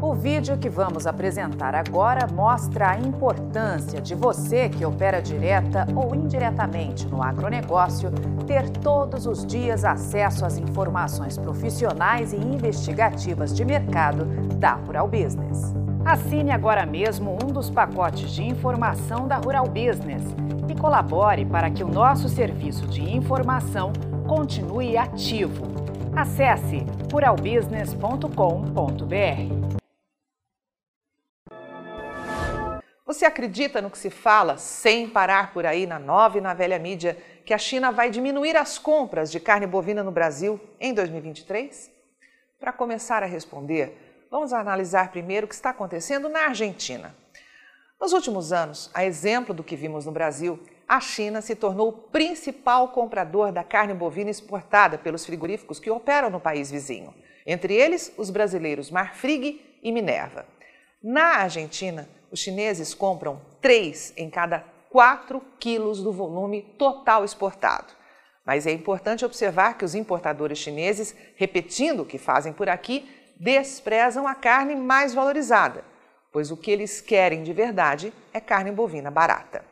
O vídeo que vamos apresentar agora mostra a importância de você que opera direta ou indiretamente no agronegócio ter todos os dias acesso às informações profissionais e investigativas de mercado da Rural Business. Assine agora mesmo um dos pacotes de informação da Rural Business e colabore para que o nosso serviço de informação continue ativo. Acesse ruralbusiness.com.br. Você acredita no que se fala, sem parar por aí na nova e na velha mídia, que a China vai diminuir as compras de carne bovina no Brasil em 2023? Para começar a responder, vamos analisar primeiro o que está acontecendo na Argentina. Nos últimos anos, a exemplo do que vimos no Brasil, a China se tornou o principal comprador da carne bovina exportada pelos frigoríficos que operam no país vizinho, entre eles os brasileiros Marfrig e Minerva. Na Argentina, os chineses compram 3 em cada 4 quilos do volume total exportado. Mas é importante observar que os importadores chineses, repetindo o que fazem por aqui, desprezam a carne mais valorizada, pois o que eles querem de verdade é carne bovina barata.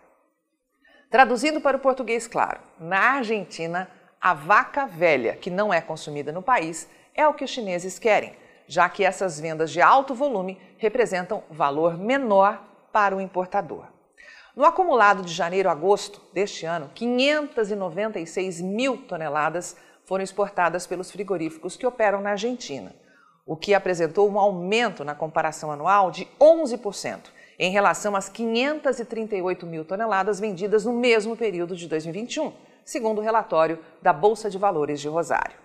Traduzindo para o português claro, na Argentina, a vaca velha, que não é consumida no país, é o que os chineses querem, já que essas vendas de alto volume representam valor menor para o importador. No acumulado de janeiro a agosto deste ano, 596 mil toneladas foram exportadas pelos frigoríficos que operam na Argentina, o que apresentou um aumento na comparação anual de 11% em relação às 538 mil toneladas vendidas no mesmo período de 2021, segundo o relatório da Bolsa de Valores de Rosário.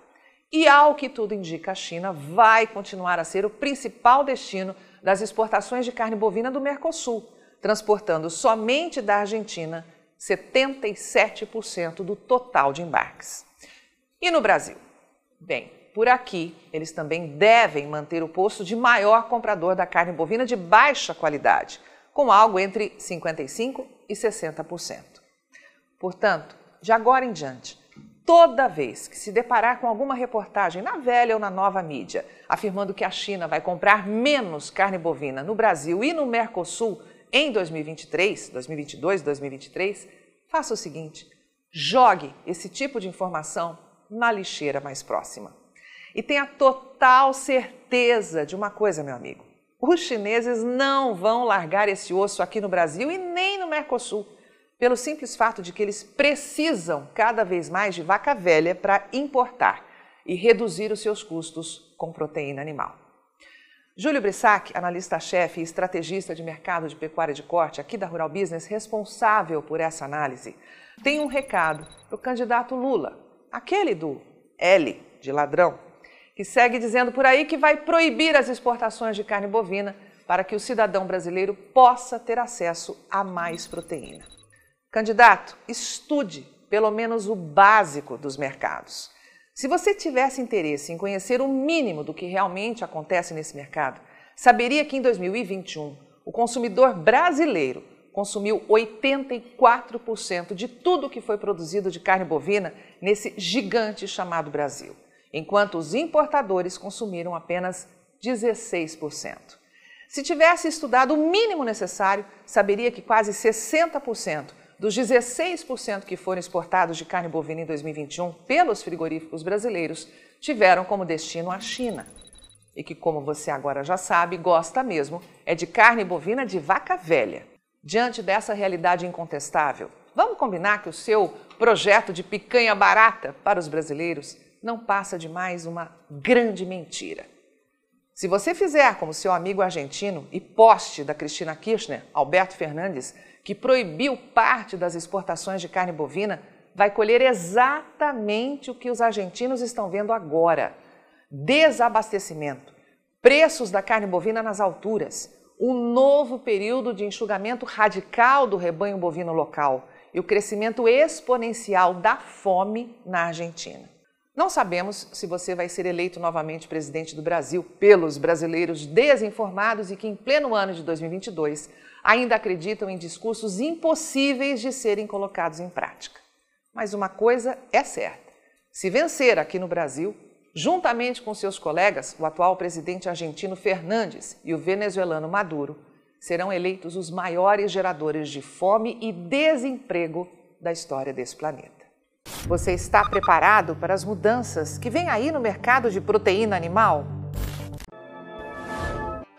E ao que tudo indica, a China vai continuar a ser o principal destino das exportações de carne bovina do Mercosul, transportando somente da Argentina 77% do total de embarques. E no Brasil? Bem, por aqui eles também devem manter o posto de maior comprador da carne bovina de baixa qualidade, com algo entre 55% e 60%. Portanto, de agora em diante, toda vez que se deparar com alguma reportagem na velha ou na nova mídia afirmando que a China vai comprar menos carne bovina no Brasil e no Mercosul em 2023, 2022, 2023, faça o seguinte: jogue esse tipo de informação na lixeira mais próxima. E tenha total certeza de uma coisa, meu amigo: os chineses não vão largar esse osso aqui no Brasil e nem no Mercosul pelo simples fato de que eles precisam cada vez mais de vaca velha para importar e reduzir os seus custos com proteína animal. Júlio Brissac, analista-chefe e estrategista de mercado de pecuária de corte aqui da Rural Business, responsável por essa análise, tem um recado para o candidato Lula, aquele do L de ladrão, que segue dizendo por aí que vai proibir as exportações de carne bovina para que o cidadão brasileiro possa ter acesso a mais proteína. Candidato, estude pelo menos o básico dos mercados. Se você tivesse interesse em conhecer o mínimo do que realmente acontece nesse mercado, saberia que em 2021 o consumidor brasileiro consumiu 84% de tudo que foi produzido de carne bovina nesse gigante chamado Brasil, enquanto os importadores consumiram apenas 16%. Se tivesse estudado o mínimo necessário, saberia que quase 60% dos 16% que foram exportados de carne bovina em 2021 pelos frigoríficos brasileiros, tiveram como destino a China. E que, como você agora já sabe, gosta mesmo é de carne bovina de vaca velha. Diante dessa realidade incontestável, vamos combinar que o seu projeto de picanha barata para os brasileiros não passa de mais uma grande mentira. Se você fizer como seu amigo argentino e poste da Cristina Kirchner, Alberto Fernandes, que proibiu parte das exportações de carne bovina, vai colher exatamente o que os argentinos estão vendo agora: desabastecimento, preços da carne bovina nas alturas, um novo período de enxugamento radical do rebanho bovino local e o crescimento exponencial da fome na Argentina. Não sabemos se você vai ser eleito novamente presidente do Brasil pelos brasileiros desinformados e que, em pleno ano de 2022, ainda acreditam em discursos impossíveis de serem colocados em prática. Mas uma coisa é certa: se vencer aqui no Brasil, Juntamente com seus colegas, o atual presidente argentino Fernandes e o venezuelano Maduro, serão eleitos os maiores geradores de fome e desemprego da história desse planeta. Você está preparado para as mudanças que vêm aí no mercado de proteína animal?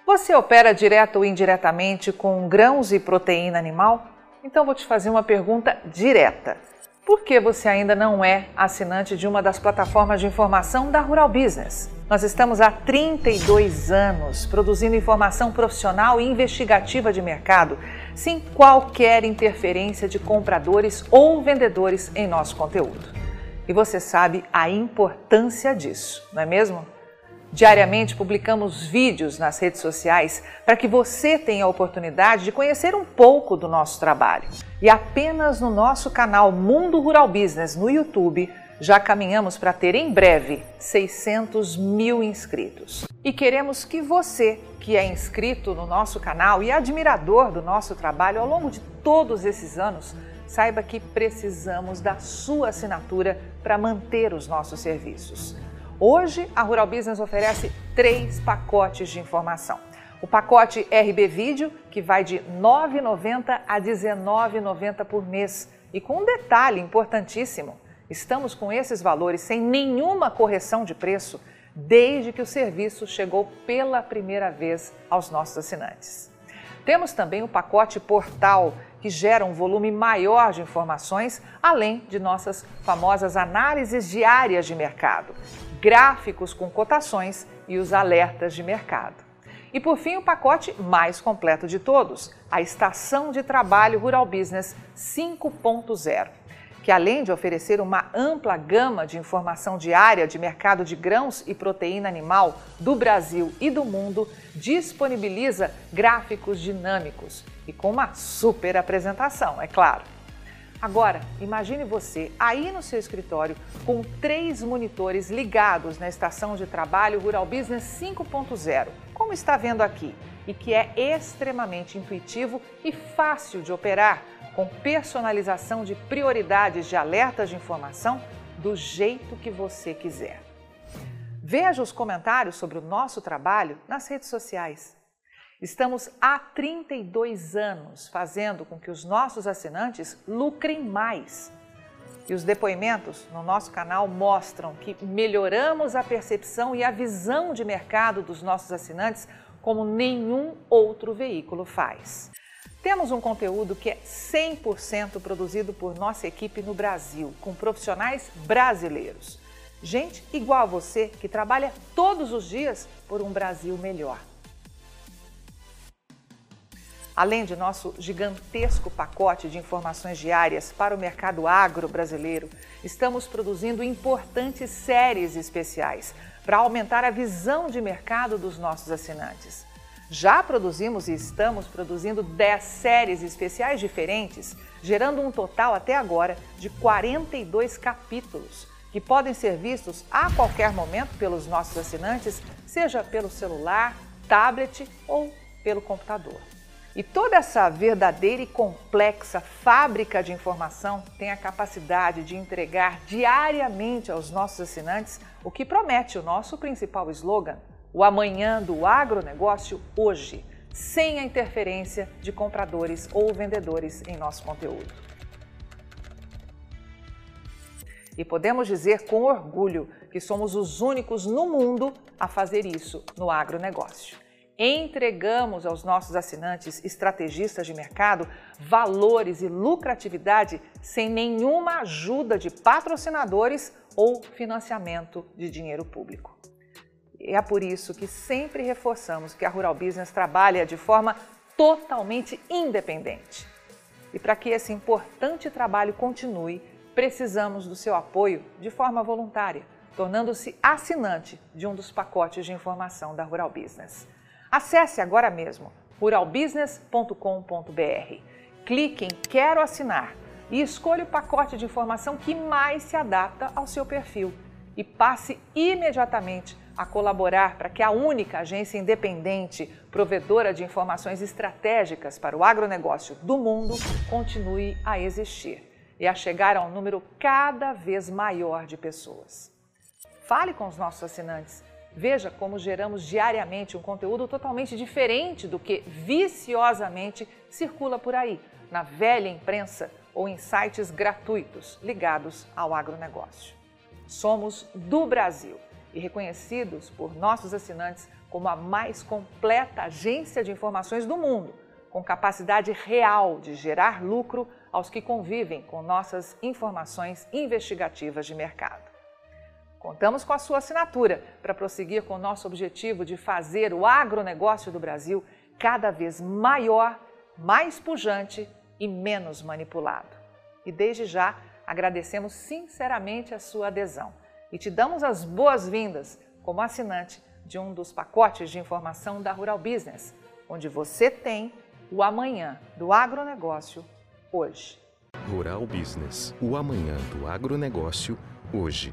Você opera direto ou indiretamente com grãos e proteína animal? Então vou te fazer uma pergunta direta. Por que você ainda não é assinante de uma das plataformas de informação da Rural Business? Nós estamos há 32 anos produzindo informação profissional e investigativa de mercado, sem qualquer interferência de compradores ou vendedores em nosso conteúdo. E você sabe a importância disso, não é mesmo? Diariamente publicamos vídeos nas redes sociais para que você tenha a oportunidade de conhecer um pouco do nosso trabalho. E apenas no nosso canal Mundo Rural Business no YouTube já caminhamos para ter em breve 600 mil inscritos. E queremos que você, que é inscrito no nosso canal e admirador do nosso trabalho ao longo de todos esses anos, saiba que precisamos da sua assinatura para manter os nossos serviços. Hoje, a Rural Business oferece três pacotes de informação. O pacote RB Vídeo, que vai de R$ 9,90 a R$ 19,90 por mês. E com um detalhe importantíssimo: estamos com esses valores sem nenhuma correção de preço desde que o serviço chegou pela primeira vez aos nossos assinantes. Temos também o pacote Portal, que gera um volume maior de informações, além de nossas famosas análises diárias de mercado gráficos com cotações e os alertas de mercado. E por fim, o pacote mais completo de todos, a Estação de Trabalho Rural Business 5.0, que além de oferecer uma ampla gama de informação diária de mercado de grãos e proteína animal do Brasil e do mundo, disponibiliza gráficos dinâmicos e com uma super apresentação, é claro. Agora, imagine você aí no seu escritório com três monitores ligados na estação de trabalho Rural Business 5.0, como está vendo aqui, e que é extremamente intuitivo e fácil de operar, com personalização de prioridades de alertas de informação do jeito que você quiser. Veja os comentários sobre o nosso trabalho nas redes sociais. Estamos há 32 anos fazendo com que os nossos assinantes lucrem mais. E os depoimentos no nosso canal mostram que melhoramos a percepção e a visão de mercado dos nossos assinantes como nenhum outro veículo faz. Temos um conteúdo que é 100% produzido por nossa equipe no Brasil, com profissionais brasileiros. Gente igual a você que trabalha todos os dias por um Brasil melhor. Além de nosso gigantesco pacote de informações diárias para o mercado agro brasileiro, estamos produzindo importantes séries especiais para aumentar a visão de mercado dos nossos assinantes. Já produzimos e estamos produzindo 10 séries especiais diferentes, gerando um total até agora de 42 capítulos, que podem ser vistos a qualquer momento pelos nossos assinantes, seja pelo celular, tablet ou pelo computador. E toda essa verdadeira e complexa fábrica de informação tem a capacidade de entregar diariamente aos nossos assinantes o que promete o nosso principal slogan: o amanhã do agronegócio hoje, sem a interferência de compradores ou vendedores em nosso conteúdo. E podemos dizer com orgulho que somos os únicos no mundo a fazer isso no agronegócio entregamos aos nossos assinantes estrategistas de mercado valores e lucratividade sem nenhuma ajuda de patrocinadores ou financiamento de dinheiro público. É por isso que sempre reforçamos que a Rural Business trabalha de forma totalmente independente. E para que esse importante trabalho continue, precisamos do seu apoio de forma voluntária, tornando-se assinante de um dos pacotes de informação da Rural Business. Acesse agora mesmo ruralbusiness.com.br. Clique em Quero assinar e escolha o pacote de informação que mais se adapta ao seu perfil e passe imediatamente a colaborar para que a única agência independente provedora de informações estratégicas para o agronegócio do mundo continue a existir e a chegar a um número cada vez maior de pessoas. Fale com os nossos assinantes. Veja como geramos diariamente um conteúdo totalmente diferente do que viciosamente circula por aí, na velha imprensa ou em sites gratuitos ligados ao agronegócio. Somos do Brasil e reconhecidos por nossos assinantes como a mais completa agência de informações do mundo, com capacidade real de gerar lucro aos que convivem com nossas informações investigativas de mercado. Contamos com a sua assinatura para prosseguir com o nosso objetivo de fazer o agronegócio do Brasil cada vez maior, mais pujante e menos manipulado. E desde já agradecemos sinceramente a sua adesão e te damos as boas-vindas como assinante de um dos pacotes de informação da Rural Business, onde você tem o amanhã do agronegócio hoje. Rural Business, o amanhã do agronegócio hoje.